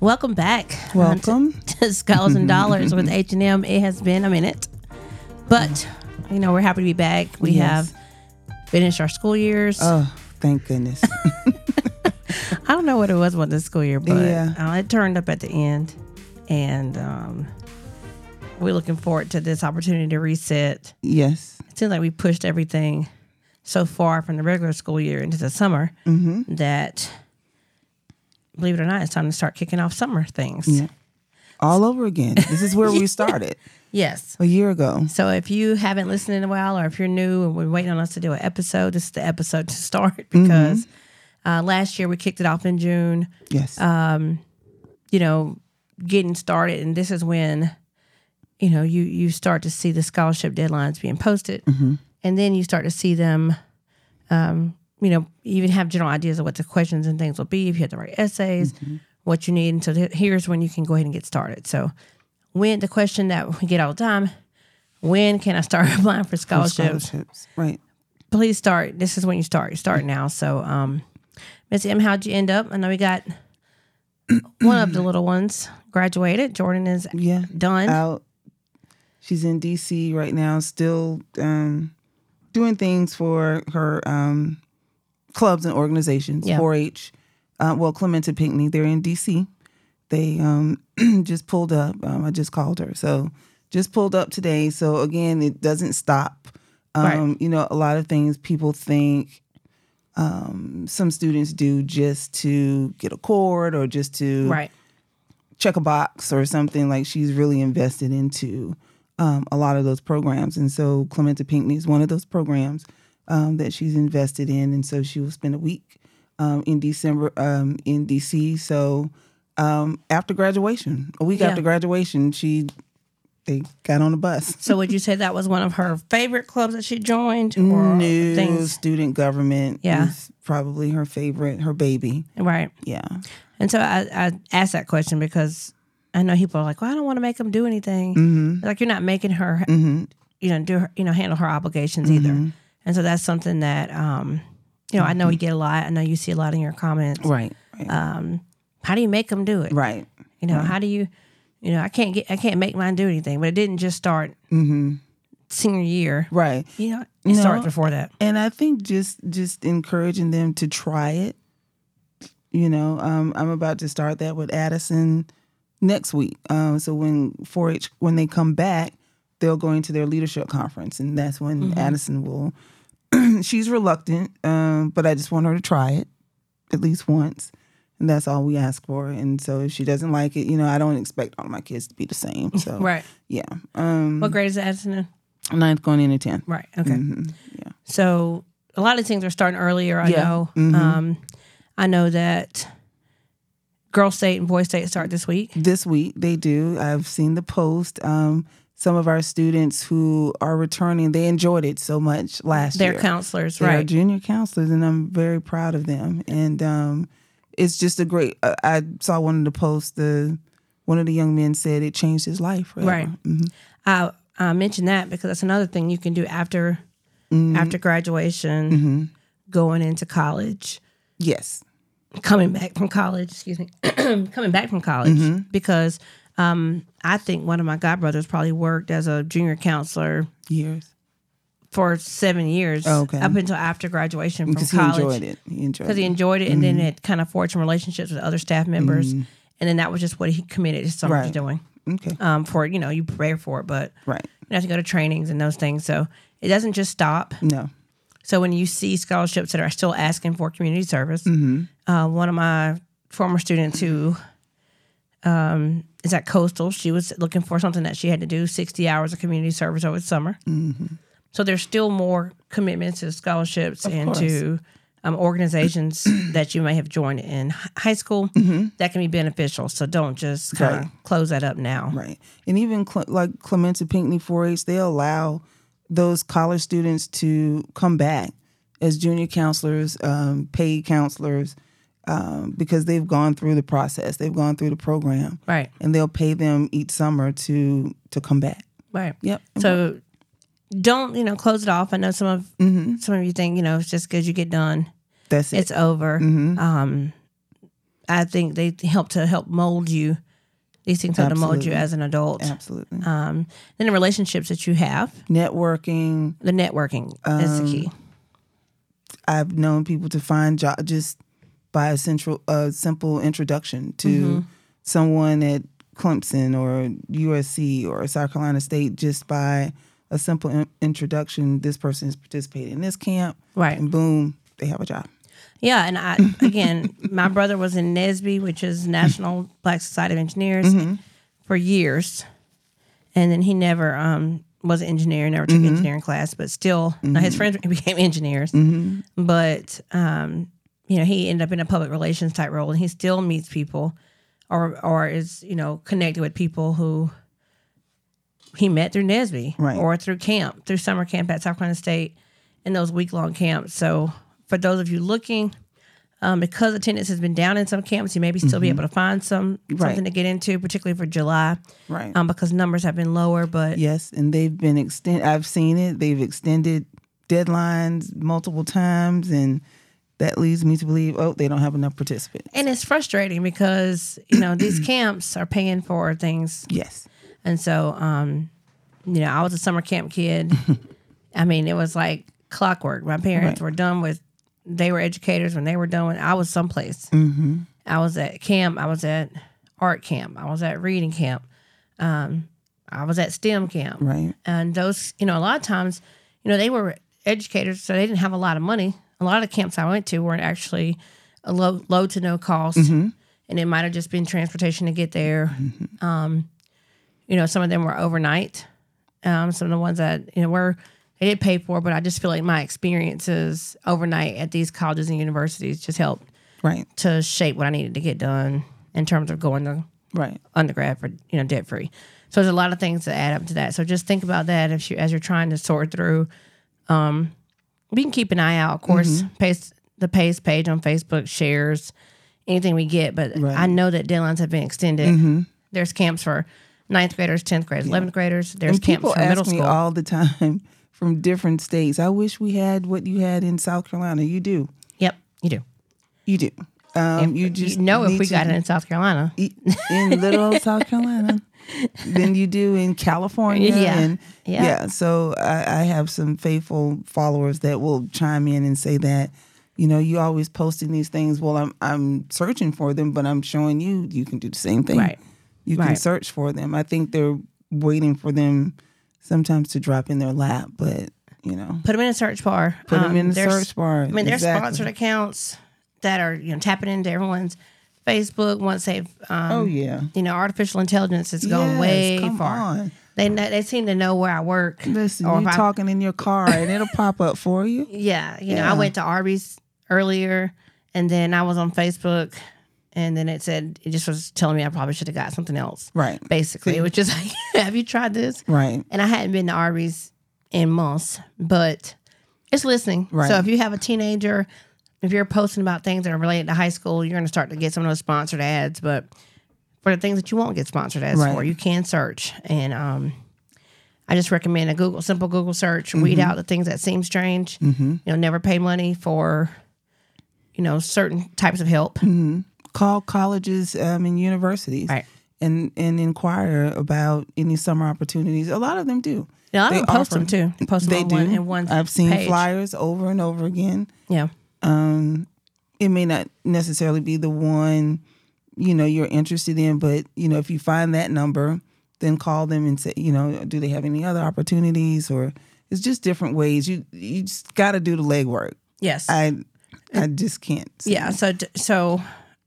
Welcome back. Welcome. to, to Scholars and Dollars with H and M. It has been a minute, but you know we're happy to be back. We Yes. have finished our school years. Oh, thank goodness. I don't know what it was about this school year, but Yeah. uh, it turned up at the end, and um, we're looking forward to this opportunity to reset. yes. It seems like we pushed everything so far from the regular school year into the summer Mm-hmm. that, believe it or not, it's time to start kicking off summer things. Yeah. All over again. This is where we started Yes. a year ago. So if you haven't listened in a while, or if you're new and we're waiting on us to do an episode, this is the episode to start because uh, last year we kicked it off in June. Yes. You know, getting started, and this is when you know you you start to see the scholarship deadlines being posted, and then you start to see them. Um, you know, even have general ideas of what the questions and things will be if you have the right essays, what you need. And so th- here's when you can go ahead and get started. So, when the question that we get all the time, when can I start applying for scholarships? Scholarships. Right. Please start. This is when you start. You start now. So, um, Miss M, how'd you end up? I know we got one of the little ones graduated. Jordan is Yeah. done. Out. She's in DC right now, still um, doing things for her um, clubs and organizations. Yeah. 4-H. Uh, well, Clementa Pinckney, they're in DC. They um, just pulled up. Um, I just called her, so just pulled up today. So again, it doesn't stop. Um, Right. You know, a lot of things people think um, some students do just to get a cord or just to right. check a box or something like she's really invested into um, a lot of those programs and so clementa pinckney is one of those programs um, that she's invested in and so she will spend a week um, in december um, in dc so um, after graduation a week Yeah. after graduation she they got on a bus So, would you say that was one of her favorite clubs that she joined, or New things? student government Yeah. is probably her favorite her baby Right. yeah And so I, I asked that question because I know people are like, "Well, I don't want to make them do anything." Mm-hmm. Like you're not making her, you know, do her, you know, handle her obligations either. Mm-hmm. And so that's something that, um, you know, I know you get a lot. I know you see a lot in your comments. right right How do you make them do it? right You know, how do you, you know, I can't get, I can't make mine do anything. But it didn't just start senior year. right You know, it Mm-hmm. No. started before that. and I think just just encouraging them to try it. You know, um, I'm about to start that with Addison next week. Um, so when 4-H when they come back, they'll go into their leadership conference, and that's when Addison will. she's reluctant, um, but I just want her to try it at least once, and that's all we ask for. And so if she doesn't like it, you know, I don't expect all my kids to be the same. So Right. yeah, um, What grade is Addison in? ninth going into tenth. Right. Okay. yeah. So a lot of things are starting earlier. I Yeah. know. Mhm. Um, I know that Girl State and Boy State start this week. This week they do. I've seen the post. Um, some of our students who are returning, they enjoyed it so much last They're year. counselors, They are right? junior counselors, and I'm very proud of them. And um, it's just a great. Uh, I saw one of the posts. The one of the young men said it changed his life. Forever. Right. hmm I I mentioned that because that's another thing you can do after Mm-hmm. after graduation, going into college, Yes. coming back from college. Excuse me, coming back from college Mm-hmm. because um, I think one of my godbrothers probably worked as a junior counselor Years. for seven years, Okay. up until after graduation from Because he college. enjoyed it. He enjoyed because he enjoyed it, and Mm-hmm. then it kind of forged some relationships with other staff members, and then that was just what he committed his summer to doing. Okay. Um, for you know, you prepare for it, but Right. you have to go to trainings and those things. So it doesn't just stop. No. So when you see scholarships that are still asking for community service, Mm-hmm. uh, one of my former students who um, is at Coastal, she was looking for something that she had to do sixty hours of community service over the summer. Mm-hmm. So there's still more commitments to scholarships and course. to um, organizations that you may have joined in high school that can be beneficial. So don't just kind of Mm-hmm. Right. close that up now. Right. And even Cle- like Clementa Pinckney 4-H, they allow those college students to come back as junior counselors, um, paid counselors, um, because they've gone through the process. They've gone through the program, Right. and they'll pay them each summer to to come back. Right. Yep. So don't you know close it off. I know some of Mm-hmm. some of you think you know it's just because you get done, That's it. it's over. Mhm. Um, I think they help to help mold you. These things help to mold you as an adult. Absolutely. Um, then the relationships that you have, Networking. the networking is the key. I've known people to find job just by a central, a simple introduction to Mm-hmm. someone at Clemson or USC or South Carolina State just by a simple in- introduction. This person is participating in this camp, Right. And boom, they have a job. Yeah, and I again, my brother was in NSBE, which is National Black Society of Engineers, for years, and then he never um, was an engineer, never took engineering class, but still, now his friends became engineers. But um, you know, he ended up in a public relations type role, and he still meets people, or or is you know connected with people who he met through NSBE Right. or through camp, through summer camp at South Carolina State, in those week long camps. So for those of you looking, um, because attendance has been down in some camps, you maybe still be able to find some Mm-hmm. Right. something to get into, particularly for July, Right. um, because numbers have been lower. But Yes, and they've been extend. I've seen it. They've extended deadlines multiple times, and that leads me to believe, oh, they don't have enough participants. and it's frustrating because you know these camps are paying for things Yes, And so, um, you know, I was a summer camp kid. I mean, it was like clockwork. My parents Right. were done with, they were educators when they were done with, I was someplace. Mm-hmm. I was at camp. I was at art camp. I was at reading camp. Um, I was at STEM camp. right. And those, you know, a lot of times, you know, they were educators, so they didn't have a lot of money. A lot of the camps I went to weren't actually a low, low to no cost, and it might have just been transportation to get there. Um, you know, some of them were overnight. Um, some of the ones that you know were they did pay for, but I just feel like my experiences overnight at these colleges and universities just helped Right. to shape what I needed to get done in terms of going to Right. undergrad for you know debt free. So there's a lot of things that add up to that. So just think about that if you as you're trying to sort through. Um, we can keep an eye out, of course. Pace the pace page on Facebook shares anything we get, but Right. I know that deadlines have been extended. There's camps for ninth graders, tenth graders, eleventh graders. There's And camps people for ask middle me school. all the time from different states. I wish we had what you had in South Carolina. You do. yep, you do. You do. Um, you just you know if we got it in South Carolina. in little South Carolina than you do in California. Yeah. And Yeah. So I, I have some faithful followers that will chime in and say that, you know, you always posting these things. Well, I'm I'm searching for them, but I'm showing you you can do the same thing. Right. You can search for them. I think they're waiting for them sometimes to drop in their lap, but you know, Put them in a search bar. put them Um, in the search bar. I mean, there's Exactly. sponsored accounts that are you know tapping into everyone's Facebook once they've um, Oh yeah. you know artificial intelligence has gone Yes, way far. on. They know, they seem to know where I work. Listen, or you're if I- talking in your car and it'll pop up for you. Yeah, you know, I went to Arby's earlier, and then I was on Facebook, and then it said it just was telling me I probably should have got something else. Right. Basically, it was just like, "Have you tried this?" Right. And I hadn't been to Arby's in months, but it's listening. Right. So if you have a teenager, if you're posting about things that are related to high school, you're going to start to get some of those sponsored ads. But for the things that you won't get sponsored ads Right. for, you can search. And um, I just recommend a Google, simple Google search. Mm-hmm. Weed out the things that seem strange. You know, never pay money for, you know, certain types of help. call colleges um, and universities Right. and and inquire about any summer opportunities. A lot of them do. Yeah, I post offer- them too. Post them They on do. one one. I've seen page. flyers over and over again. Yeah. Um, it may not necessarily be the one you know you're interested in, but you know if you find that number, then call them and say, you know, do they have any other opportunities or it's just different ways. You you just got to do the legwork. Yes. I I just can't. Yeah. So so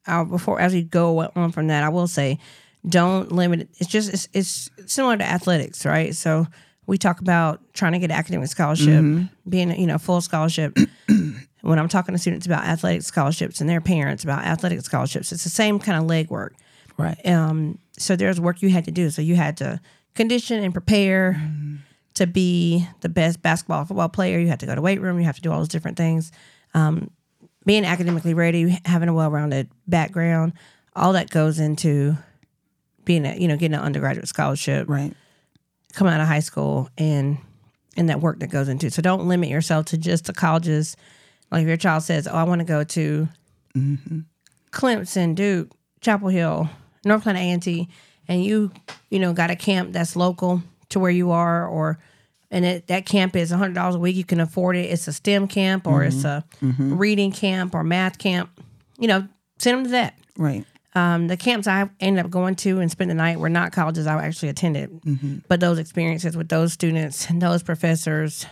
uh, before as we go on from that, I will say, don't limit it. It's just it's, it's similar to athletics, right? So we talk about trying to get academic scholarship, being you know full scholarship. When I'm talking to students about athletic scholarships and their parents about athletic scholarships, it's the same kind of legwork. Right. Um, so there's work you had to do. So you had to condition and prepare to be the best basketball, football player. You had to go to weight room. You have to do all those different things. Um, being academically ready, having a well-rounded background, all that goes into being a, you know getting an undergraduate scholarship, Right. coming out of high school, and and that work that goes into. it. So don't limit yourself to just the colleges. Like if your child says, "Oh, I want to go to mm-hmm. Clemson, Duke, Chapel Hill, North Carolina A and you you know got a camp that's local to where you are, or and it, that camp is hundred dollars a week, you can afford it. It's a STEM camp or it's mm-hmm. a mm-hmm. reading camp or math camp. You know, send them to that. Right. Um, the camps I ended up going to and spent the night were not colleges I actually attended, but those experiences with those students and those professors,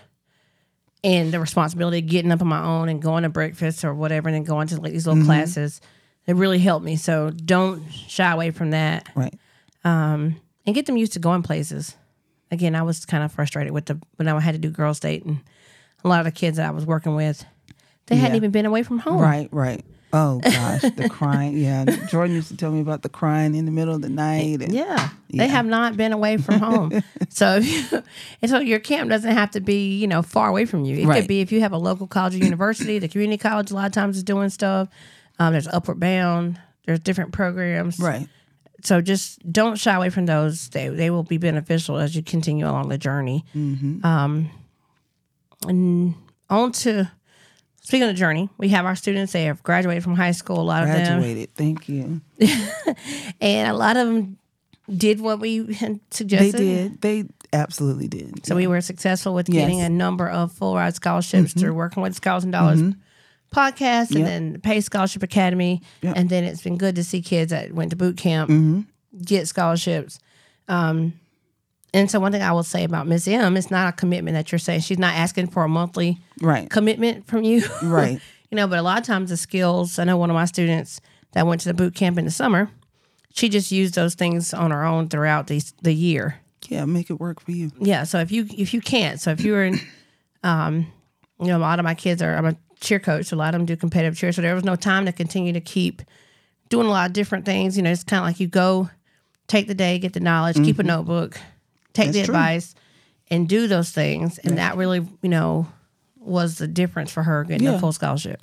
and the responsibility of getting up on my own and going to breakfast or whatever, and then going to like these little classes, it really helped me. So don't shy away from that, Right. um, and get them used to going places. Again, I was kind of frustrated with the when I had to do Girl State, and a lot of the kids that I was working with, they hadn't even been away from home. Right. Right. Oh gosh, the crying. Yeah, Jordan used to tell me about the crying in the middle of the night. And, Yeah, they have not been away from home. so, if you, and so your camp doesn't have to be you know far away from you. It Right. could be if you have a local college or university. The community college a lot of times is doing stuff. Um, there's Upward Bound. There's different programs. Right. So just don't shy away from those. They they will be beneficial as you continue along the journey. Um, and on to speaking of the journey, we have our students. They have graduated from high school. A lot of them Graduated. Thank you. and a lot of them did what we had They did. They absolutely did. So we were successful with Yes. Mm-hmm. getting a number of full ride scholarships through working with Scholars and Dollars podcast and Yep. then PACE Scholarship Academy. Yep. And then it's been good to see kids that went to boot camp Mm-hmm. get scholarships. Um, and so one thing I will say about Miss M, it's not a commitment that you're saying. She's not asking for a monthly right. commitment from you. Right. you know, but a lot of times the skills, I know one of my students that went to the boot camp in the summer, she just used those things on her own throughout the, the year. Yeah, make it work for you. Yeah. So if you if you can't, so if you're in, um, you know, a lot of my kids are. I'm a cheer coach. So a lot of them do competitive cheer. So there was no time to continue to keep doing a lot of different things. You know, it's kind of like you go, take the day, get the knowledge, keep a notebook, take the Mm-hmm. True. advice, and do those things. And that really, you know, was the difference for her getting a full scholarship.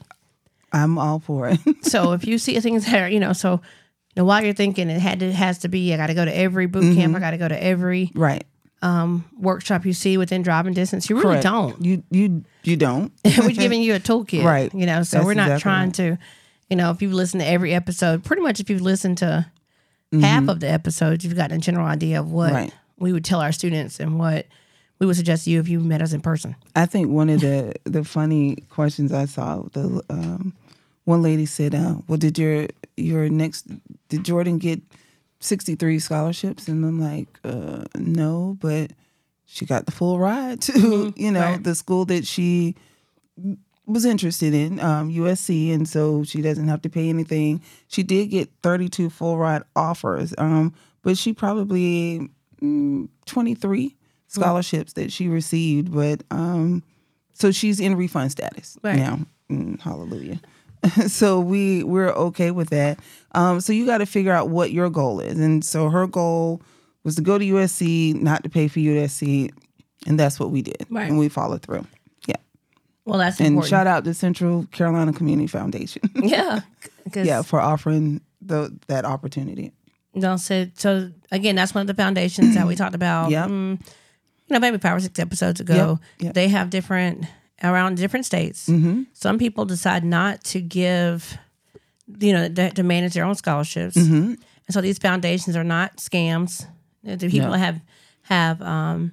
I'm all for it. So if you see things that are, you know, so you know, while you're thinking it had to has to be, I got to go to every boot camp, I got to go to every right. um, workshop you see within driving distance. You really Correct. don't. You you you don't. We're giving you a toolkit, Right. You know, so That's we're not exactly trying to, you know, if you listen to every episode, pretty much if you've listened to Mm-hmm. half of the episodes, you've got a general idea of what Right. We would tell our students and what we would suggest to you if you met us in person. I think one of the the funny questions I saw the um, one lady said, uh, "Well, did your your next did Jordan get sixty three scholarships?" And I'm like, uh, "No, but she got the full ride to you know Right. the school that she was interested in, um, USC, and so she doesn't have to pay anything. She did get thirty two full ride offers, um, but she probably mm, twenty three scholarships that she received, but um, so she's in refund status Right. now. Mm, hallelujah. so we we're okay with that. Um, so you got to figure out what your goal is, and so her goal was to go to USC, not to pay for USC, and that's what we did, Right. and we followed through. Yeah, Well, that's and important. shout out to Central Carolina Community Foundation, yeah, yeah, for offering the that opportunity. Don't say so. Again, that's one of the foundations that we talked about. Yep. mm, you know, maybe five or six episodes ago. Yep, yep. They have different around different states. Mm-hmm. Some people decide not to give, you know, to, to manage their own scholarships, Mm-hmm. and so these foundations are not scams. The people No. have have um,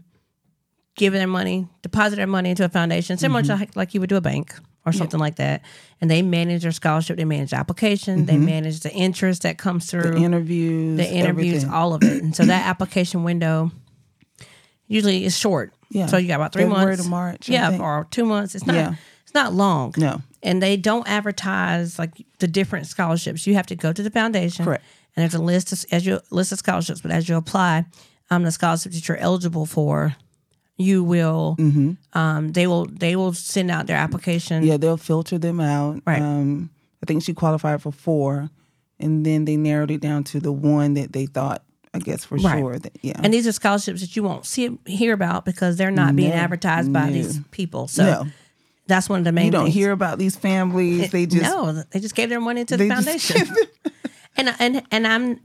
given their money, deposit their money into a foundation, similar to like, like you would do a bank or something like that, and they manage their scholarship. They manage the application. They manage the interest that comes through The interviews, the interviews, everything. all of it. And so that application window usually is short. Yeah. So you got about three February months to March, Yeah, or two months. It's not. Yeah. It's not long. No. And they don't advertise like the different scholarships. You have to go to the foundation. Correct. And there's a list of, as you list of scholarships, but as you apply, um, the scholarships that you're eligible for, you will. Um, they will. They will send out their application. Mm-hmm. Yeah, they'll filter them out. Right. Um, I think she qualified for four, and then they narrowed it down to the one that they thought, I guess, for Right. sure. That yeah, And these are scholarships that you won't see hear about because they're not being advertised by no. these people. So no, that's one of the main you don't things. hear about these families. They just no, they just gave their money to the foundation. and and and I'm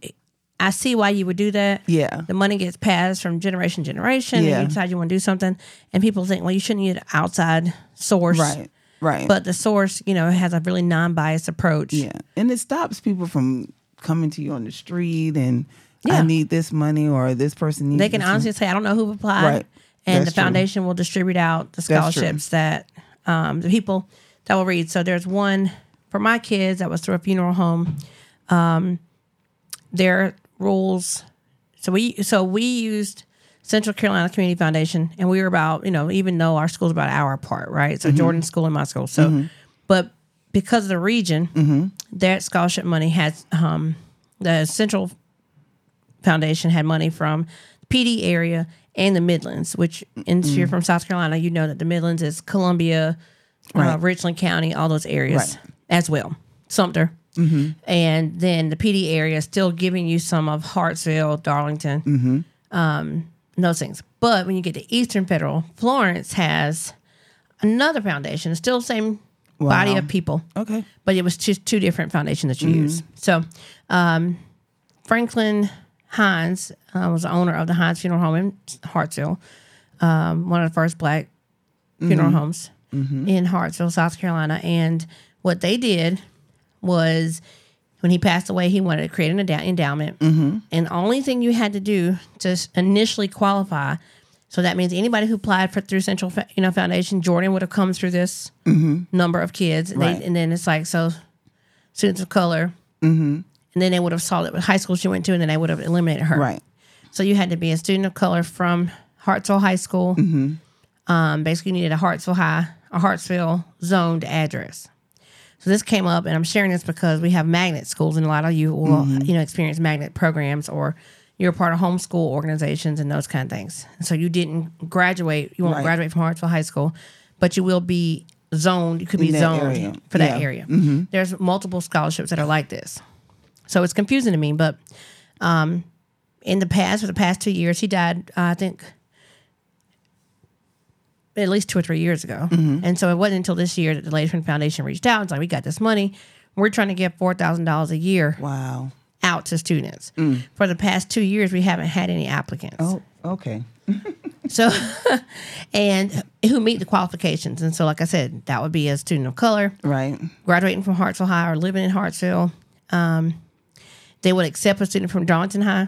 I see why you would do that. yeah, The money gets passed from generation to generation, Yeah. and you decide you want to do something, and people think, well, you shouldn't need an outside source. right. Right. But the source, you know, has a really non-biased approach. Yeah, and it stops people from coming to you on the street and Yeah. I need this money or this person needs. They can honestly say, I don't know who applied. Right. And That's the true. foundation will distribute out the scholarships that um, the people that will read. So there's one for my kids that was through a funeral home. Um, their rules. So we so we used Central Carolina Community Foundation, and we were about you know even though our school's about an hour apart, right? So Jordan school and my school. So, but because of the region, that scholarship money has um, the Central Foundation had money from the Pee Dee area and the Midlands, which, and if you're from South Carolina, you know that the Midlands is Columbia, uh, Richland County, all those areas Right. as well. Sumter. And then the Pee Dee area is still giving you some of Hartsville, Darlington, um, those things. But when you get to Eastern Federal, Florence has another foundation, still the same body of people Okay. but it was just two different foundations that you use. So, um, Franklin Hines uh, was the owner of the Hines Funeral Home in Hartsville, um, one of the first black funeral homes in Hartsville, South Carolina. And what they did was when he passed away, he wanted to create an endow- endowment. Mm-hmm. And the only thing you had to do to initially qualify, so that means anybody who applied for through Central, you know, Foundation, Jordan would have come through this mm-hmm. number of kids, and, they- and then it's like so, students of color, mm-hmm. and then they would have saw that what high school she went to, and then they would have eliminated her. Right. So you had to be a student of color from Hartsville High School. Um, basically, you needed a Hartsville High, a Hartsville zoned address. So this came up, and I'm sharing this because we have magnet schools, and a lot of you will, you know, experience magnet programs, or you're a part of homeschool organizations and those kind of things. And so you didn't graduate, you won't Right. graduate from Hartsville High School, but you will be zoned. You could be zoned area. for that Yeah. area. There's multiple scholarships that are like this, so it's confusing to me. But um, in the past, for the past two years, he died. Uh, I think at least two or three years ago. And so it wasn't until this year that the Latham Foundation reached out and was like, we got this money. We're trying to get four thousand dollars a year Wow. out to students. For the past two years, we haven't had any applicants. Oh, okay. So, and who meet the qualifications. And so, like I said, that would be a student of color, Right. graduating from Hartsville High or living in Hartsville. Um, they would accept a student from Darlington High,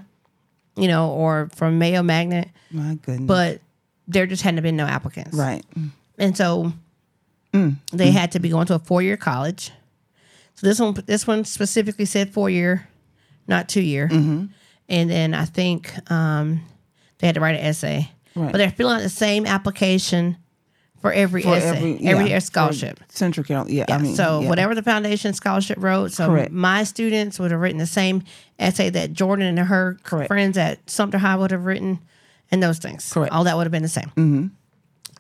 you know, or from Mayo Magnet, My goodness. but there just hadn't been no applicants. right. And so they had to be going to a four year college. So this one this one specifically said four year, not two year. Mm-hmm. And then I think um, they had to write an essay. Right. But they're filling out the same application for every For essay, every, yeah, scholarship. for Central Carolina. Yeah. Yeah, I mean, so yeah. whatever the foundation scholarship wrote, so Correct. my students would have written the same essay that Jordan and her Correct. friends at Sumter High would have written, and those things. Correct. All that would have been the same. Mm-hmm.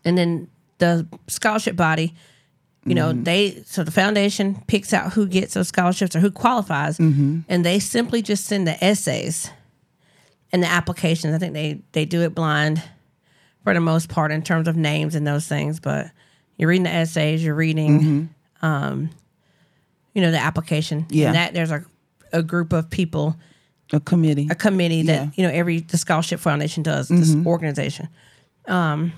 And then the scholarship body, you know, Mm-hmm. they so the foundation picks out who gets those scholarships or who qualifies, Mm-hmm. and they simply just send the essays and the applications. I think they they do it blind for the most part in terms of names and those things, but you're reading the essays, you're reading, um, you know, the application. Mm-hmm. Yeah. and that there's a a group of people, a committee. a committee that Yeah. Mm-hmm. you know every the scholarship foundation does this organization. Um,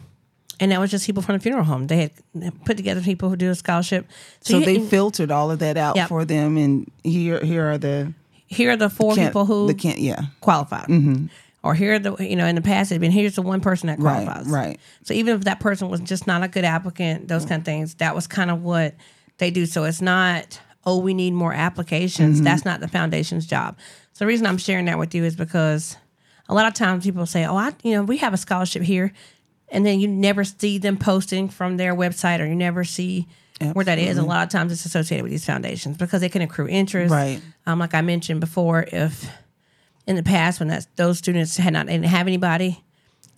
and that was just people from the funeral home. They had put together people who do a scholarship. so you- they filtered all of that out for them, and here here are the here are the four people who the can't. Yeah. qualified. Or here are the you know in the past it'd been here's the one person that Right, right. So even if that person was just not a good applicant, those kind of things, that was kind of what they do. So it's not oh we need more applications. Mm-hmm. That's not the foundation's job. So the reason I'm sharing that with you is because a lot of times people say oh I you know we have a scholarship here, and then you never see them posting from their website or you never see. Where that is, a lot of times it's associated with these foundations because they can accrue interest. Right. Um, like I mentioned before, if in the past when that those students had not didn't have anybody,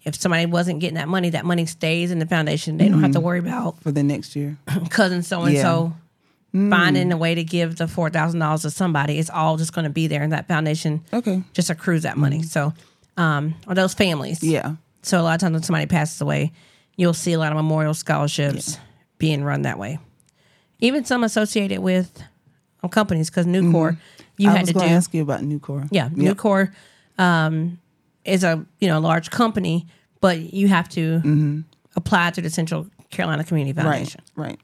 if somebody wasn't getting that money, that money stays in the foundation. They don't have to worry about For the next year. cousin so and so finding a way to give the four thousand dollars to somebody. It's all just going to be there, and that foundation Okay. just accrues that money. So, um, or those families. Yeah. So a lot of times when somebody passes away, you'll see a lot of memorial scholarships being run that way. Even some associated with um, companies, because Nucor, you I had to do ask you about Nucor. yeah, Nucor um, is a you know large company, but you have to apply to the Central Carolina Community Foundation. Right. Foundation, Right.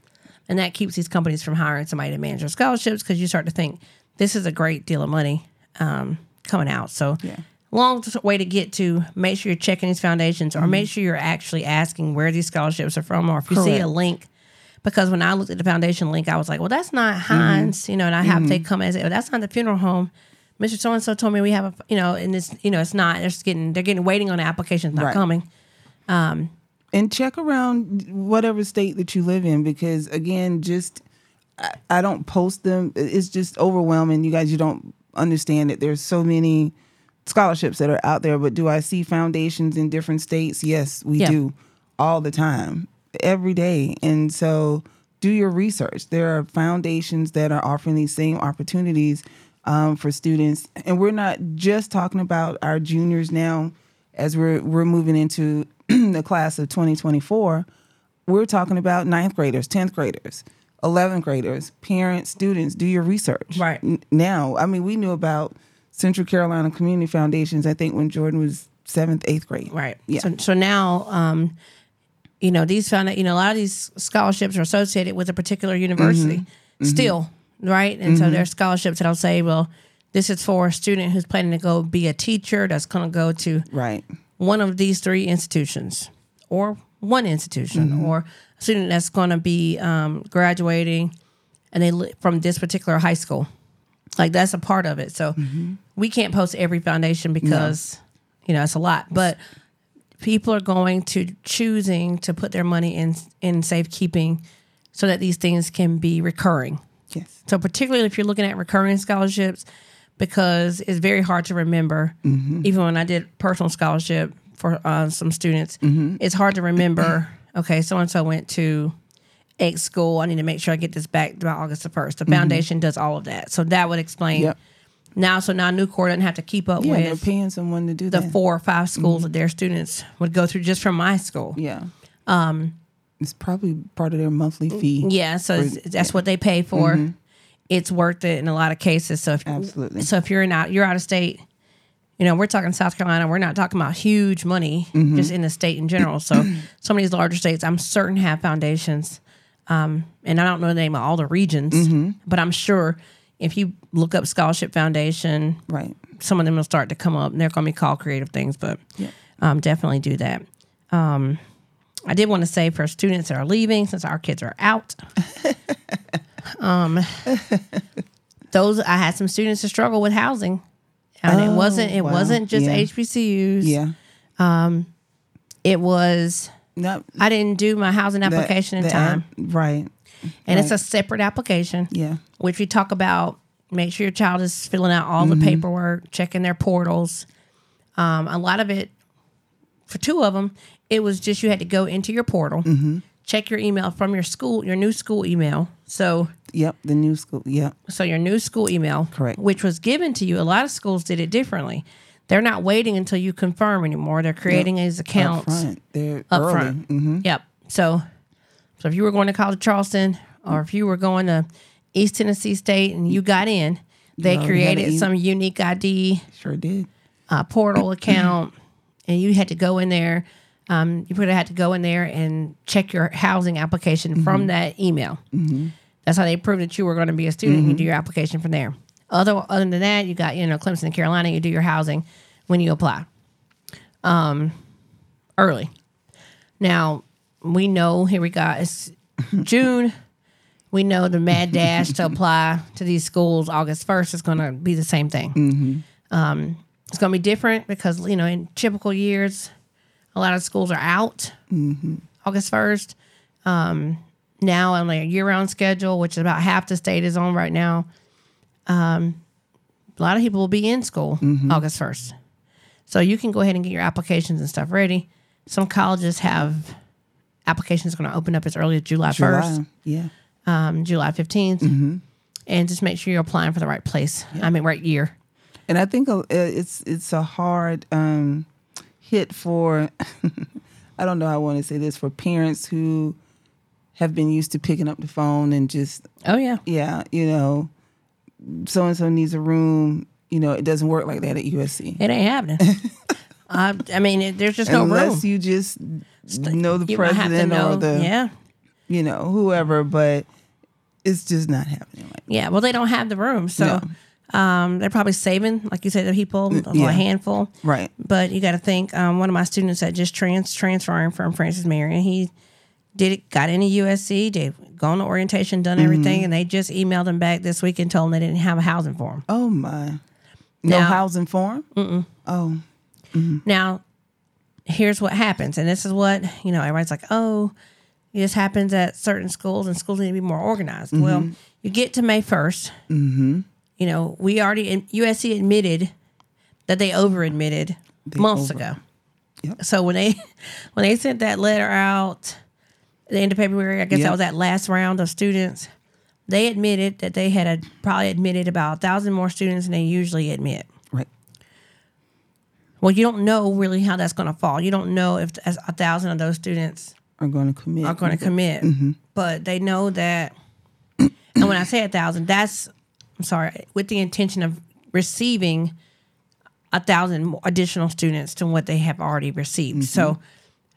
And that keeps these companies from hiring somebody to manage their scholarships because you start to think this is a great deal of money um, coming out. So, Yeah. long way to get to make sure you're checking these foundations or make mm-hmm. sure you're actually asking where these scholarships are from, or if you see a link. Because when I looked at the foundation link, I was like, well, that's not mm-hmm. Hines, you know, and I have to mm-hmm. come as, well, that's not the funeral home. Mr. So and so told me we have a, you know, and it's, you know, it's not. They're just getting, they're getting waiting on the applications not Right. coming. Um, and check around whatever state that you live in because again just I, I don't post them. It's just overwhelming. You guys you don't understand it. There's so many scholarships that are out there but do i see foundations in different states? Yes we Yeah. do. All the time. Every day. And so do your research. There are foundations that are offering these same opportunities um, for students. And we're not just talking about our juniors now as we're we're moving into the class of 2024 we're talking about ninth graders 10th graders 11th graders parents students do your research Right. N- now i mean we knew about central carolina community foundations i think when jordan was seventh eighth grade Right. Yeah. So, so now, um, you know, these found you know, a lot of these scholarships are associated with a particular university Mm-hmm. still, right? And so there are scholarships that'll say, well, this is for a student who's planning to go be a teacher that's going to go to right one of these three institutions or one institution Mm-hmm. or a student that's going to be um, graduating and they li- from this particular high school. Like that's a part of it. So Mm-hmm. we can't post every foundation because you know it's a lot. But people are going to choosing to put their money in in safekeeping so that these things can be recurring. Yes. So particularly if you're looking at recurring scholarships, because it's very hard to remember. Mm-hmm. Even when I did personal scholarship for uh, some students, mm-hmm. it's hard to remember. Okay, so and so went to X school. I need to make sure I get this back by August the first. The mm-hmm. foundation does all of that, so that would explain. Yep. Now, so now Nucor doesn't have to keep up yeah with paying someone to do the that four or five schools that their students would go through just from my school. yeah um it's probably part of their monthly fee Yeah, so that's what they pay for. It's worth it in a lot of cases. So if Absolutely. so if you're in out you're out of state, you know, we're talking South Carolina, we're not talking about huge money just in the state in general. So some of these larger states I'm certain have foundations. Um, and I don't know the name of all the regions, but I'm sure if you look up scholarship foundation, right some of them will start to come up and they're going to be called creative things, but Yeah. um, definitely do that. Um, I did want to say for students that are leaving, since our kids are out, um, those I had some students that struggle with housing, and it wasn't it Oh, wow. wasn't just Yeah. HBCUs. yeah Um, it was no I didn't do my housing the- application in the time, right and it's a separate application. yeah which we talk about. Make sure your child is filling out all the paperwork, checking their portals. Um, a lot of it, for two of them, it was just you had to go into your portal, check your email from your school, your new school email. So, yep the new school yep so your new school email, Correct. which was given to you. A lot of schools did it differently. They're not waiting until you confirm anymore. They're creating these up accounts front they're up early front. hmm Yep. So, so if you were going to College of Charleston, or if you were going to East Tennessee State and you got in, they created some unique ID sure did uh, portal account, and you had to go in there. Um, you would have had to go in there and check your housing application from that email. That's how they proved that you were going to be a student. You do your application from there. Other other than that, you got you know Clemson and Carolina. You do your housing when you apply. Um, early. Now we know here we got it's June. We know the mad dash to apply to these schools August first is going to be the same thing. Um, it's going to be different because you know in typical years, a lot of schools are out August first. Um, now on a year-round schedule, which is about half the state is on right now. Um, a lot of people will be in school August first, so you can go ahead and get your applications and stuff ready. Some colleges have applications going to open up as early as July first July. yeah um, July 15th. And just make sure you're applying for the right place. I mean, right year. and i think uh, it's it's a hard um hit for i don't know how i want to say this for parents who have been used to picking up the phone and just Oh, yeah. yeah you know so and so needs a room you know it doesn't work like that at usc It ain't happening. I, I mean, it, there's just no unless you just know the You might have to president know. or the yeah. you know whoever but it's just not happening right Yeah, well, they don't have the room, so um, they're probably saving, like you said, the people yeah. a handful. Right. But you got to think. Um, one of my students that just trans transferring from Francis Marion, he did it, got into USC, they gone to orientation, done everything, Mm-hmm. and they just emailed him back this week and told him they didn't have a housing for him. Oh my. No Now- housing for him? Mm-mm. Oh. Now, here's what happens, and this is what you know. Everybody's like, "Oh, this happens at certain schools, and schools need to be more organized." Mm-hmm. Well, you get to May 1st Mm-hmm. You know, we already USC admitted that they over admitted months over- ago. Yep. So when they when they sent that letter out the end of February, I guess Yep. that was that last round of students. They admitted that they had a, probably admitted about a thousand more students than they usually admit. Right. Well, you don't know really how that's going to fall. You don't know if a a thousand of those students Are going to commit. are going to commit, mm-hmm. but they know that. And when I say a thousand, that's I'm sorry, with the intention of receiving a thousand additional students to what they have already received. So, mm-hmm.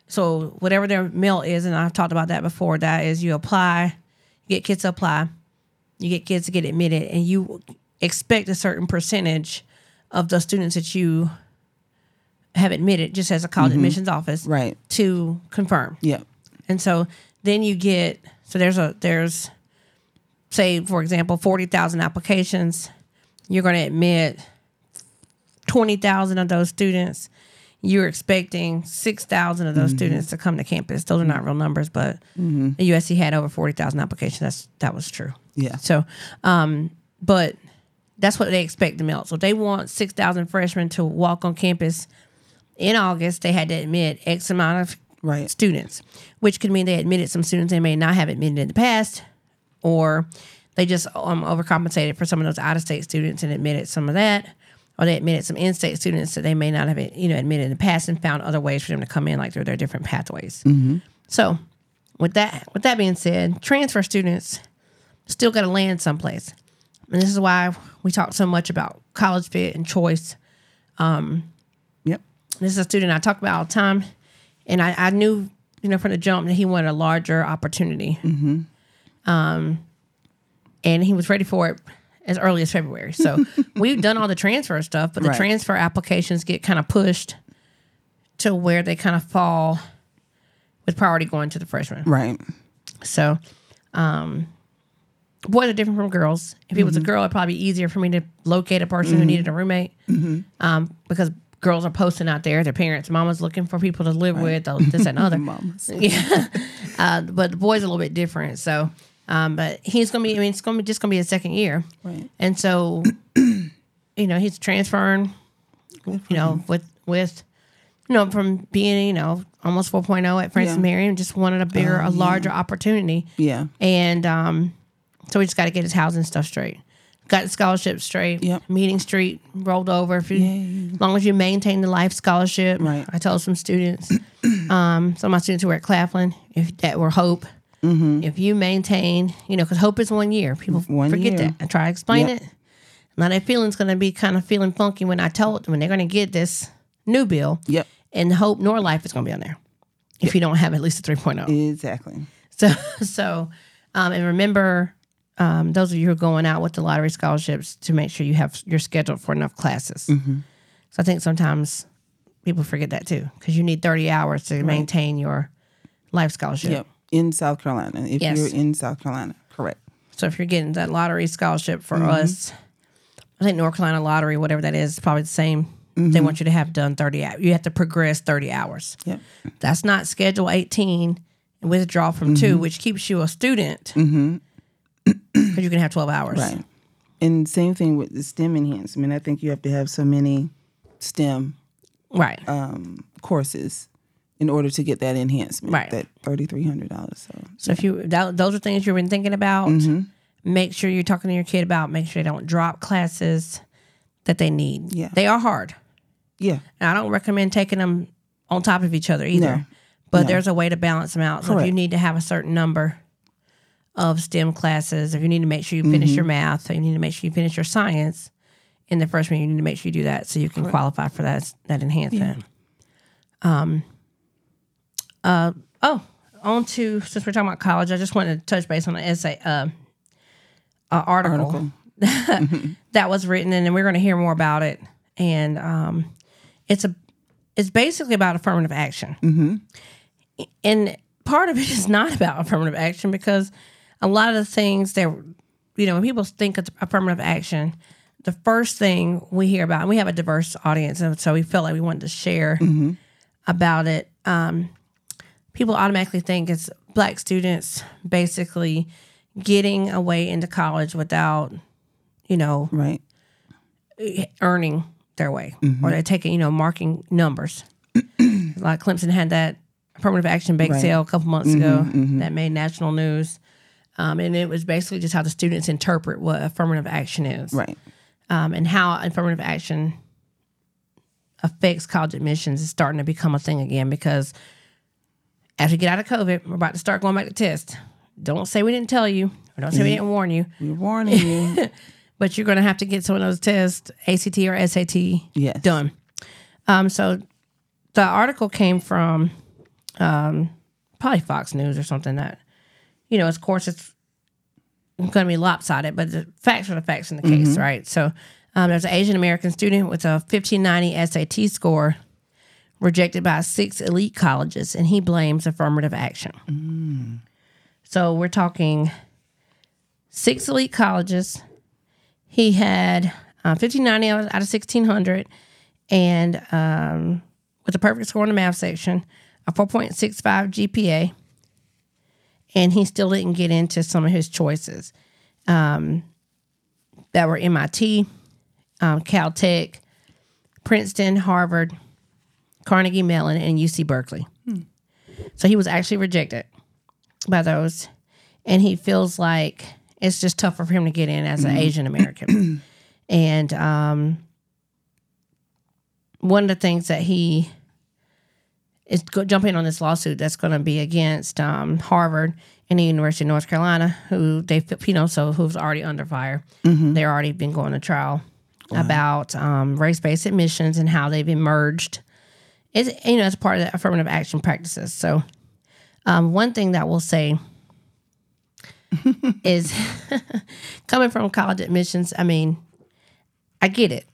So whatever their mill is, and I've talked about that before. That is, you apply, you get kids to apply, you get kids to get admitted, and you expect a certain percentage of the students that you have admitted, just as a college mm-hmm. admissions office, Right. to confirm. yeah And so then you get so there's a there's say for example 40,000 applications. You're going to admit 20,000 of those students. You're expecting 6,000 of those students to come to campus. Those are not real numbers, but the USC had over 40,000 applications. That's that was true. Yeah. So, um, but that's what they expect to melt. So they want 6,000 freshmen to walk on campus in August. They had to admit X amount of Right. students, which could mean they admitted some students they may not have admitted in the past, or they just um, overcompensated for some of those out of state students and admitted some of that, or they admitted some in state students that they may not have you know admitted in the past and found other ways for them to come in, like through their different pathways. Mm-hmm. So, with that with that being said, transfer students still got to land someplace, and this is why we talk so much about college fit and choice. Um, yep. This is a student I talk about all the time, and I, I knew, you know, from the jump that he wanted a larger opportunity. Mm-hmm. Um, and he was ready for it as early as February. So we've done all the transfer stuff, but the Right. transfer applications get kind of pushed to where they kind of fall with priority going to the freshman. Right. So, um, boys are different from girls. If it was a girl, it'd probably be easier for me to locate a person who needed a roommate, um, because girls are posting out there. Their parents, mama's looking for people to live with, uh, this and other. Mamas. yeah, uh, but the boys are a little bit different. So, um, but he's gonna be. I mean, it's gonna be just gonna be a second year, Right. and so, you know, he's transferring. You know, with with you know, from being, you know, almost 4.0 at Francis Yeah. Marion, just wanted a bigger, a larger opportunity. Yeah. And um, so we just got to get his housing stuff straight. Got the scholarship straight. Yep. Meeting Street rolled over. If you, Yay. as long as you maintain the life scholarship. Right. I told some students, um, some of my students who were at Claflin, if that were Hope, if you maintain, you know, because Hope is one year. People Mm-hmm. One forget year. that. I try to explain Yep. it. Now their feeling's going to be kind of feeling funky when I told them when they're going to get this new bill. Yep. And Hope nor Life is going to be on there if you don't have at least a 3.0. Exactly. So, so, um, and remember, um, those of you who are going out with the lottery scholarships to make sure you have you're scheduled for enough classes. Mm-hmm. So I think sometimes people forget that too because you need 30 hours to maintain your life scholarship. Yep. In South Carolina. If Yes. you're in South Carolina. Correct. So if you're getting that lottery scholarship for Mm-hmm. us, I think North Carolina lottery, whatever that is, probably the same. They Mm-hmm. want you to have done 30 hours. You have to progress 30 hours. Yep. That's not Schedule 18 and withdraw from Mm-hmm. two, which keeps you a student because you can have 12 hours. Right. And same thing with the STEM enhancement. I think you have to have so many STEM Right. um, courses in order to get that enhancement. Right. That thirty three hundred dollars. So So if you that, those are things you've been thinking about, Mm-hmm. make sure you're talking to your kid about. Make sure they don't drop classes that they need. Yeah. they are hard. yeah. And I don't recommend taking them on top of each other either. No. But No. there's a way to balance them out. So if you need to have a certain number of STEM classes, if you need to make sure you finish Mm-hmm. your math, or you need to make sure you finish your science in the freshman, you need to make sure you do that so you can qualify for that that enhancement. Um. Uh. Oh, on to since we're talking about college, I just wanted to touch base on an essay. Uh, uh, article, Article. that was written, and we're going to hear more about it. And um, it's a it's basically about affirmative action, mm-hmm. and part of it is not about affirmative action because a lot of the things that you know when people think of affirmative action, the first thing we hear about, and we have a diverse audience, and so we felt like we wanted to share about it. Um, people automatically think it's black students basically getting away into college without, you know, Right. earning their way or they're taking, you know, marking numbers. like Clemson had that affirmative action bake Right. sale a couple months ago that made national news. Um, and it was basically just how the students interpret what affirmative action is Right. um, and how affirmative action affects college admissions is starting to become a thing again because as we get out of COVID, we're about to start going back to test. Don't say we didn't tell you, or don't say we didn't warn you, We're warning you. but you're going to have to get some of those tests, ACT or SAT, Yes. done. Um, so the article came from um, probably Fox News or something that, you know, of course it's going to be lopsided, but the facts are the facts in the case, right? So um, there's an Asian American student with a 1590 SAT score rejected by six elite colleges, and he blames affirmative action. So we're talking six elite colleges. He had uh, 1590 out of out of 1600 and um, with a perfect score in the math section, a 4.65 GPA, and he still didn't get into some of his choices um, that were MIT, um, Caltech, Princeton, Harvard, Carnegie Mellon, and UC Berkeley. So he was actually rejected by those, and he feels like it's just tougher for him to get in as an Asian American. and um, one of the things that he is go- jumping on this lawsuit that's going to be against um, Harvard and the University of North Carolina, who they you know so who's already under fire. They're already been going to trial about um, race based admissions and how they've emerged. It's you know it's part of the affirmative action practices. So um, one thing that we'll say is coming from college admissions. I mean, I get it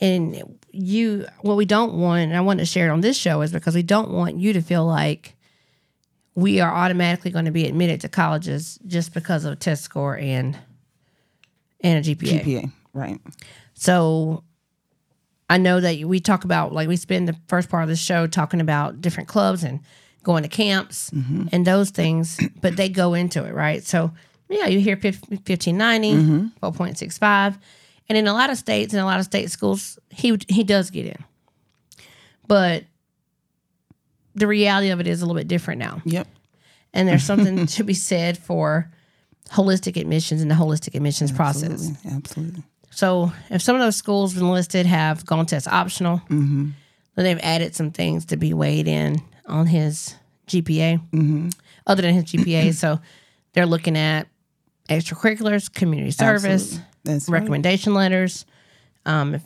and you what we don't want and i want to share it on this show is because we don't want you to feel like we are automatically going to be admitted to colleges just because of a test score and and a gpa, GPA. Right. so i know that we talk about like we spend the first part of the show talking about different clubs and going to camps mm-hmm. and those things but they go into it right? So yeah you hear 15- 1590 mm-hmm. 4.65 and in a lot of states and a lot of state schools he he does get in. But the reality of it is a little bit different now. Yep. and there's something to be said for holistic admissions and the holistic admissions process. Absolutely. So if some of those schools enlisted have gone test optional, then they've added some things to be weighed in on his GPA, other than his GPA. so they're looking at extracurriculars, community service. That's right. recommendation letters. Um, if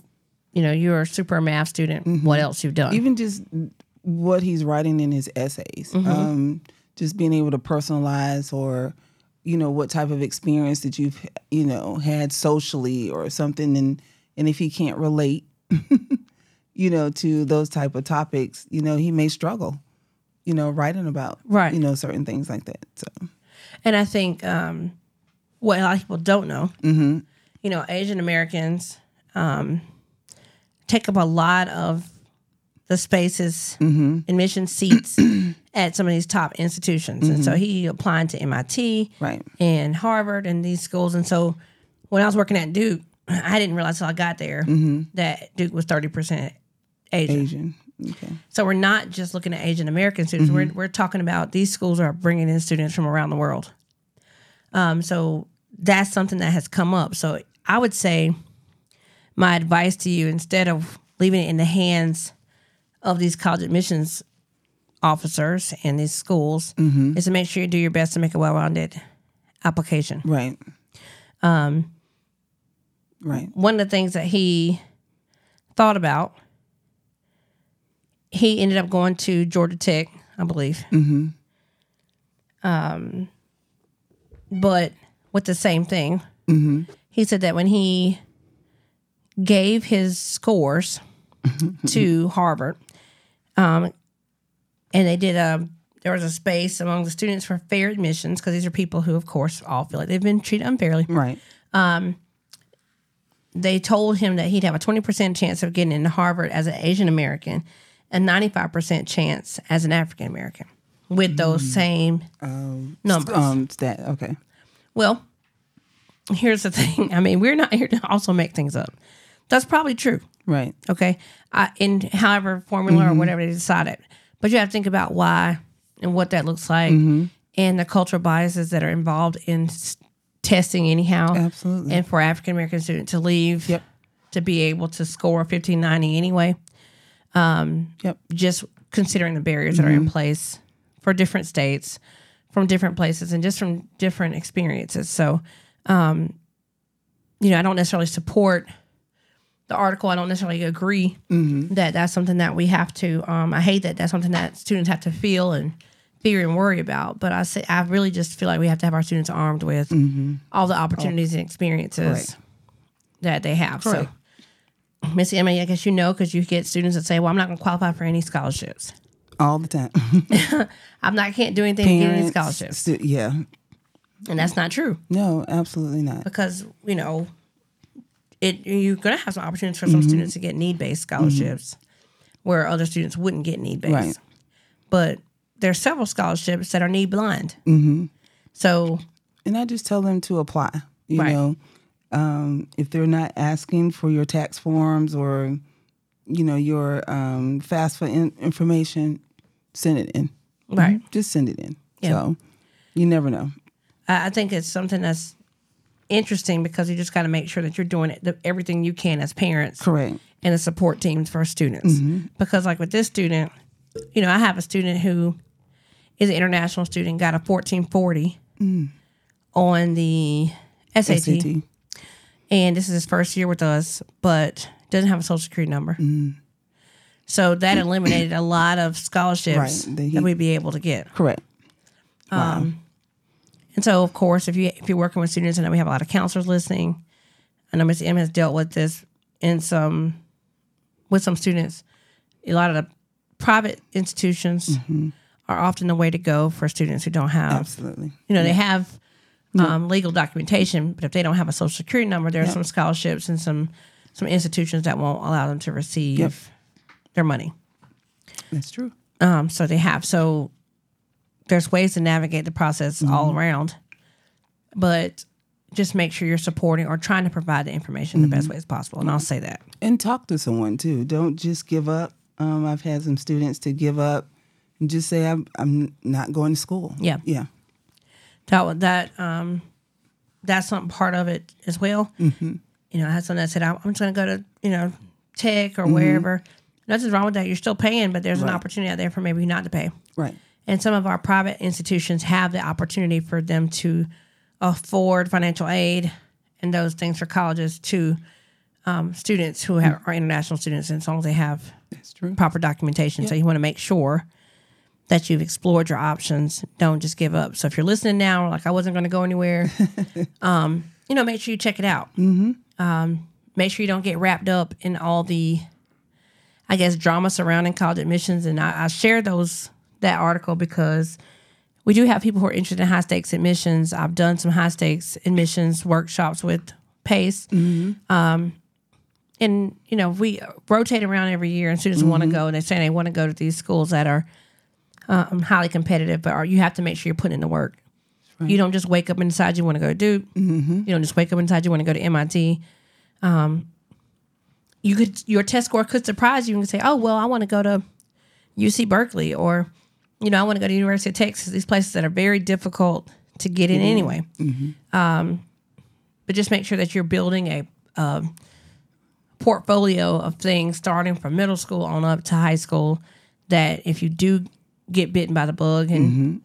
you know you're a super math student, what else you've done? Even just what he's writing in his essays. Mm-hmm. Um, just being able to personalize or you know what type of experience that you've you know had socially or something and and if he can't relate you know to those type of topics you know he may struggle you know writing about Right. you know certain things like that so. And I think um, what a lot of people don't know, you know, Asian Americans um, take up a lot of the spaces, admission seats at some of these top institutions. And so mm-hmm. he applied to MIT right and Harvard and these schools. And so when I was working at Duke, I didn't realize till I got there mm-hmm. that Duke was 30% Asian. asian okay So we're not just looking at Asian American students. We're mm-hmm. we're talking about these schools are bringing in students from around the world. Um, so that's something that has come up. So I would say my advice to you, instead of leaving it in the hands of these college admissions officers and these schools, is to make sure you do your best to make a well-rounded application. right um right one of the things that he thought about, he ended up going to Georgia Tech, I believe. Mm-hmm. Um, but with the same thing, He said that when he gave his scores to Harvard, um, and they did a there was a space among the students for fair admissions because these are people who, of course, all feel like they've been treated unfairly. Right. Um, they told him that he'd have a twenty percent chance of getting into Harvard as an Asian American, and ninety five percent chance as an African American with those mm. same um, numbers. Um. That. Okay. Well, here's the thing. I mean, we're not here to also make things up. That's probably true. Right. Okay. I, in however formula or mm-hmm. whatever they decided. But you have to think about why and what that looks like mm-hmm. and the cultural biases that are involved in s- testing, anyhow. Absolutely. And for African American student to leave Yep. to be able to score 1590 anyway, um, Yep. just considering the barriers that are in mm-hmm. place for different states, from different places, and just from different experiences. So, um, you know, I don't necessarily support the article. I don't necessarily agree that that's something that we have to. Um, I hate that that's something that students have to feel and fear and worry about. But I say I really just feel like we have to have our students armed with all the opportunities and experiences Correct. that they have. Correct. So, Miss Emma, I guess you know because you get students that say, "Well, I'm not going to qualify for any scholarships. All the time. I'm not can't do anything to get any scholarships," stu- yeah. and that's not true No, absolutely not. because you know it. You're going to have some opportunities for Mm-hmm. some students to get need based scholarships where other students wouldn't get need based. Right. But there's several scholarships that are need blind. Mm-hmm. So And I just tell them to apply. You Right. know, um, if they're not asking for your tax forms or, you know, your um, FAFSA in- information, send it in. right. Just send it in. Yeah. So you never know. I I think it's something that's interesting because you just got to make sure that you're doing it, the, everything you can as parents Correct. and the support teams for students. Mm-hmm. Because, like with this student, you know, I have a student who is an international student, got a 1440 mm. on the SAT, SAT. and this is his first year with us, but doesn't have a social security number. Mm. So that eliminated a lot of scholarships Right, that he- that we'd be able to get. Correct. Um, And so, of course, if you if you're working with students, I know we have a lot of counselors listening. I know Ms. M has dealt with this in some with some students. A lot of the private institutions are often the way to go for students who don't have. Absolutely. You know, they have um, legal documentation, but if they don't have a social security number, there are some scholarships and some some institutions that won't allow them to receive Yep. their money. That's true. Um, so they have so there's ways to navigate the process all around, but just make sure you're supporting or trying to provide the information the best way as possible. And I'll say that. And talk to someone too. Don't just give up. Um, I've had some students to give up and just say, I'm, I'm not going to school. Yeah. Yeah. That that um, that's something part of it as well. Mm-hmm. You know, I had someone that said, "I'm I'm just going to go to you know Tech or wherever." Nothing's wrong with that. You're still paying, but there's an opportunity out there for maybe not to pay. Right. And some of our private institutions have the opportunity for them to afford financial aid and those things for colleges to um, students who have, are international students, as long as they have proper documentation. So you want to make sure that you've explored your options. Don't just give up. So if you're listening now, like I wasn't going to go anywhere, um, you know, make sure you check it out. Mm-hmm. Um, make sure you don't get wrapped up in all the, I guess, drama surrounding college admissions. And I, I shared those that article because we do have people who are interested in high stakes admissions. I've done some high stakes admissions workshops with Pace. And you know we rotate around every year and students want to go and they're saying they want to go to these schools that are um, highly competitive but are, you have to make sure you're putting in the work. You don't just wake up and decide you want to go to duke. You don't just wake up and decide you want to go to mit um, you could your test score could surprise you and say oh well i want to go to uc berkeley or you know i want to go to university of texas these places that are very difficult to get in anyway. Um, but just make sure that you're building a um, portfolio of things starting from middle school on up to high school that if you do get bitten by the bug in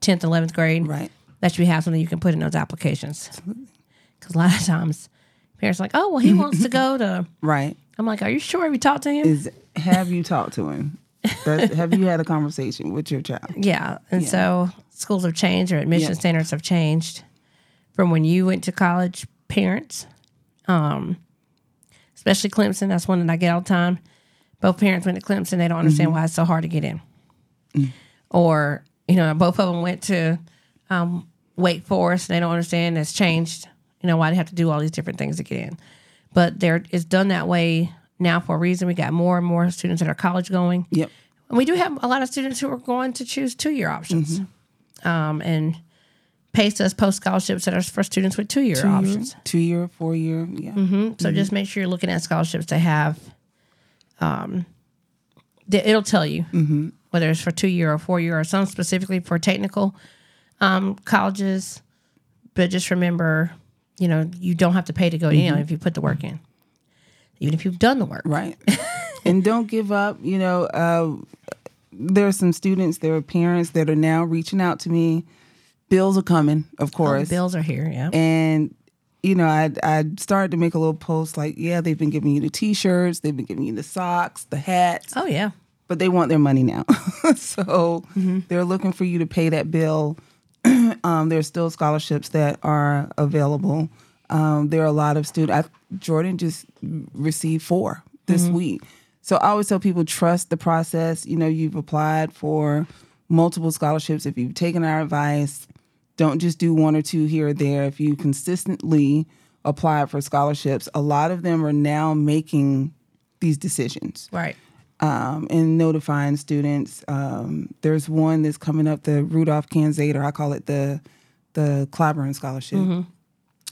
10th 11th grade Right. that you have something you can put in those applications. Because a lot of times parents are like oh well he wants to go to Right. i'm like are you sure? Have you talked to him? Is have you talked to him? That, have you had a conversation with your child? yeah and so schools have changed or admission Yeah. standards have changed from when you went to college parents, um, especially Clemson. That's one that I get all the time. Both parents went to Clemson. They don't understand why it's so hard to get in. Or, you know, both of them went to um, Wake Forest. And they don't understand it's changed, you know, why they have to do all these different things to get in. But there, it's done that way now for a reason. We got more and more students that are college going. Yep. And we do have a lot of students who are going to choose two year options. Um, and Pace does post scholarships that are for students with two year options. Two year, four year. Yeah. So just make sure you're looking at scholarships to have. Um, it'll tell you whether it's for two year or four year or some specifically for technical um, colleges. But just remember, you know, you don't have to pay to go. You know, if you put the work in, even if you've done the work. Right. and don't give up. You know, uh, there are some students, there are parents that are now reaching out to me. Bills are coming, of Oh, course. bills are here. Yeah. and you know, I I started to make a little post like, yeah, they've been giving you the t-shirts, they've been giving you the socks, the hats, oh yeah. but they want their money now. so Mm-hmm. they're looking for you to pay that bill. um, there's still scholarships that are available. Um, there are a lot of students. Jordan just received four this Mm-hmm. week. So I always tell people trust the process. You know, you've applied for multiple scholarships. If you've taken our advice, don't just do one or two here or there. If you consistently apply for scholarships, a lot of them are now making these decisions Right. um, and notifying students. Um, there's one that's coming up, the Rudolph Canzater. I call it the the Clyburn Scholarship.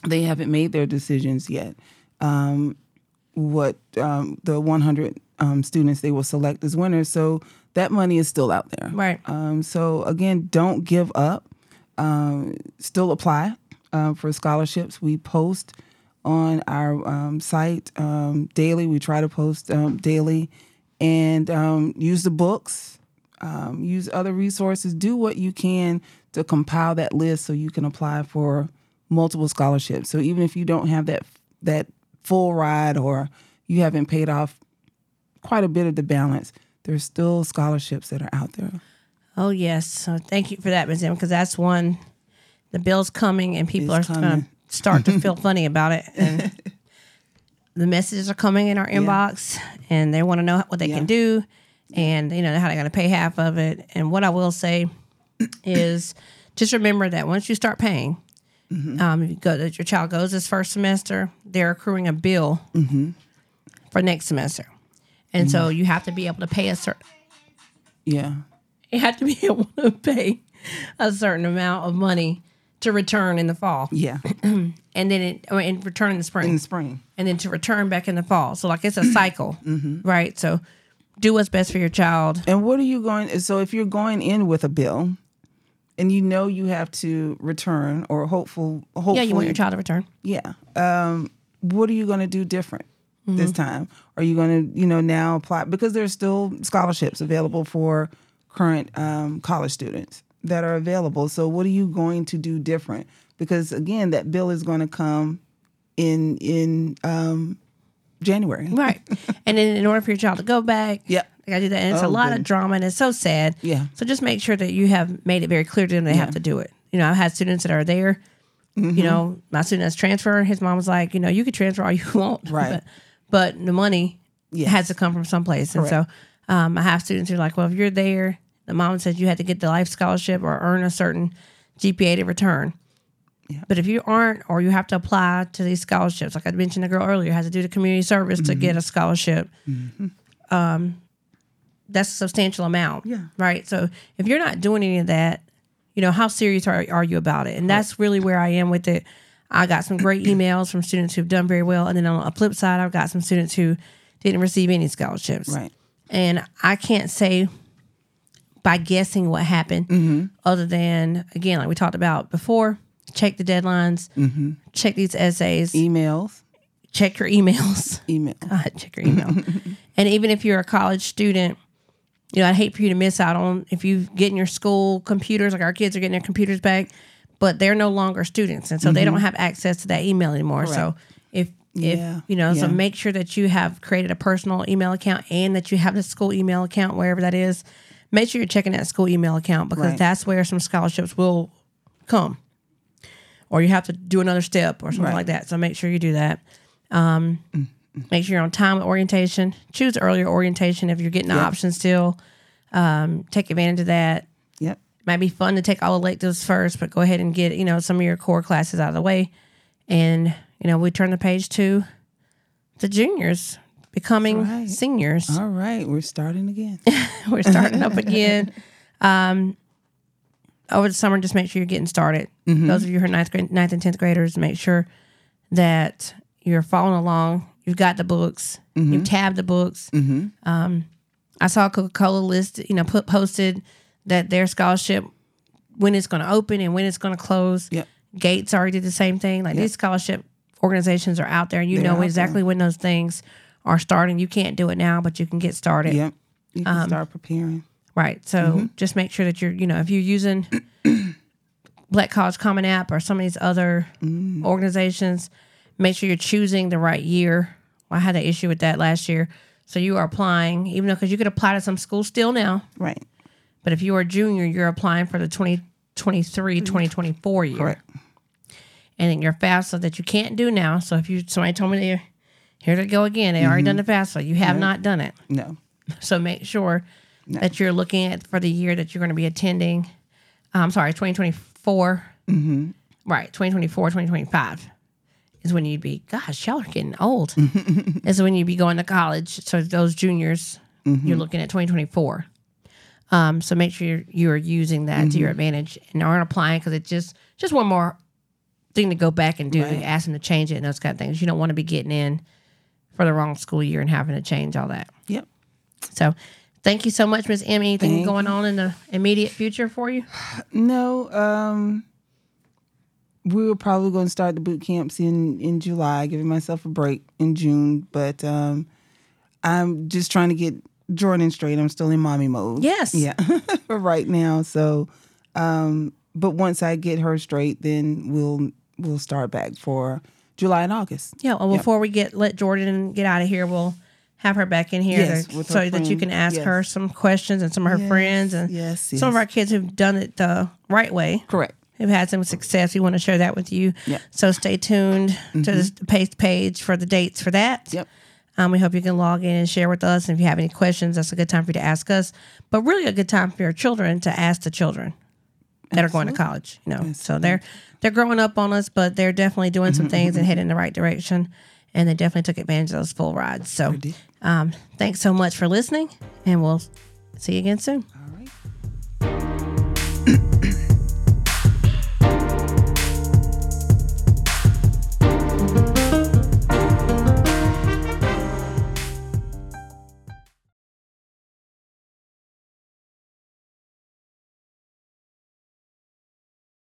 They haven't made their decisions yet. Um, what um, the 100 um, students they will select as winners. So that money is still out there. Right. Um, so again, don't give up. Um, still apply uh, for scholarships. We post on our um, site um, daily. We try to post um, daily, and um, use the books. Um, use other resources. Do what you can to compile that list so you can apply for multiple scholarships. So even if you don't have that that full ride or you haven't paid off quite a bit of the balance, there's still scholarships that are out there. Oh yes. So thank you for that, Ms. M, because that's one. The bill's coming, and people It's are going to start to feel funny about it. And the messages are coming in our inbox, and they want to know what they Yeah. can do, and you know how they're going to pay half of it. And what I will say is, just remember that once you start paying, Mm-hmm. um, if you go your child goes this first semester, they're accruing a bill Mm-hmm. for next semester, and so you have to be able to pay a certain Yeah. you have to be able to pay a certain amount of money to return in the fall, Yeah. and then it, or in return in the spring, In the spring. and then to return back in the fall. So like it's a cycle, Mm-hmm. right? So do what's best for your child. And what are you going so if you're going in with a bill and you know you have to return or hopeful hopefully Yeah, you want your child to return. Yeah. Um, what are you going to do different Mm-hmm. this time? Are you going to, you know, now apply because there's still scholarships available for current um, college students that are available. So what are you going to do different? Because again, that bill is going to come in in um, January. Right. and then in order for your child to go back, Yep. they gotta do that. And it's a Oh, lot of goodness. drama and it's so sad. Yeah. So just make sure that you have made it very clear to them they have to do it. You know, I've had students that are there. Mm-hmm. You know, my student has transferred, his mom was like, you know, you could transfer all you want. Right. But, but the money Yes. has to come from someplace. And so um, I have students who are like, well, if you're there, the mom said you had to get the LIFE scholarship or earn a certain GPA to return. But if you aren't, or you have to apply to these scholarships, like I mentioned, the girl earlier has to do the community service to get mm-hmm. a scholarship. Mm-hmm. Um, that's a substantial amount, Yeah. right? So if you're not doing any of that, you know how serious are, are you about it? And that's really where I am with it. I got some great emails from students who've done very well, and then on a flip side, I've got some students who didn't receive any scholarships. Right. And I can't say by guessing what happened, mm-hmm. other than again, like we talked about before, check the deadlines, mm-hmm. check these essays, Emails. check your emails. Email. God, check your email. and even if you're a college student, you know, I'd hate for you to miss out on if you get in your school computers, like our kids are getting their computers back, but they're no longer students. And so they don't mm-hmm. have access to that email anymore. So if, if Yeah, you know, so make sure that you have created a personal email account and that you have the school email account, wherever that is. Make sure you're checking that school email account because Right. that's where some scholarships will come. Or you have to do another step or something Right. like that. So make sure you do that. Um, make sure you're on time with orientation. Choose earlier orientation if you're getting the Yep. option still. Um, take advantage of that. Yep. Might be fun to take all electives first, but go ahead and get you know some of your core classes out of the way, and you know we turn the page to the juniors becoming Right. seniors. All right, we're starting again. We're starting up again. Um, over the summer, just make sure you're getting started. Those of you who are ninth, grade, ninth and tenth graders, make sure that you're following along. You've got the books. You've tabbed the books. Um, I saw Coca Cola list, you know, put posted that their scholarship when it's going to open and when it's going to close. Yep. Gates already did the same thing. Like these scholarship organizations are out there. And you They're know exactly when those things are starting. You can't do it now, but you can get started. Yep. You can Um, start preparing. Right. So mm-hmm. just make sure that you're, you know, if you're using Black College Common App or some of these other mm. organizations, make sure you're choosing the right year. I had an issue with that last year. So you are applying, even though because you could apply to some schools still now, Right. but if you are a junior, you're applying for the 2023 mm-hmm. 2024 year. Correct. And then your FAFSA that you can't do now. So if you somebody told me they here they go again, they already mm-hmm. done the FAFSA, you have not done it. No. So make sure that you're looking at for the year that you're going to be attending. uh, I'm sorry, 2024. Mm-hmm. Right, 2024, 2025 is when you'd be, gosh, y'all are getting old. is when you'd be going to college. So those juniors, you're looking at 2024. Um, so make sure you're, you're using that to your advantage and aren't applying because it's just just one more thing to go back and do. Right. Ask them to change it and those kind of things. You don't want to be getting in for the wrong school year and having to change all that. Yep. So thank you so much, Miss Emmy. Anything Thank going on in the immediate future for you? No. Um. We were probably going to start the boot camps in in July, giving myself a break in June, but um, I'm just trying to get Jordan straight. I'm still in mommy mode. Yes. Yeah. for right now. So, um, but once I get her straight, then we'll we'll start back for July and August. Yeah. Well, before we get let Jordan get out of here, we'll have her back in here Yes, to- so that you can ask Yes. her some questions and some of her Yes, friends and yes, some of our kids who've done it the right way. Correct. Who've had some success. We want to share that with you. Yep. So stay tuned to the PACE page for the dates for that. Yep. Um, we hope you can log in and share with us. And if you have any questions, that's a good time for you to ask us. But really, a good time for your children to ask the children that are going to college. You know, so they're they're growing up on us, but they're definitely doing some things and heading in the right direction and they definitely took advantage of those full rides. So, um, thanks so much for listening, and we'll see you again soon. All right.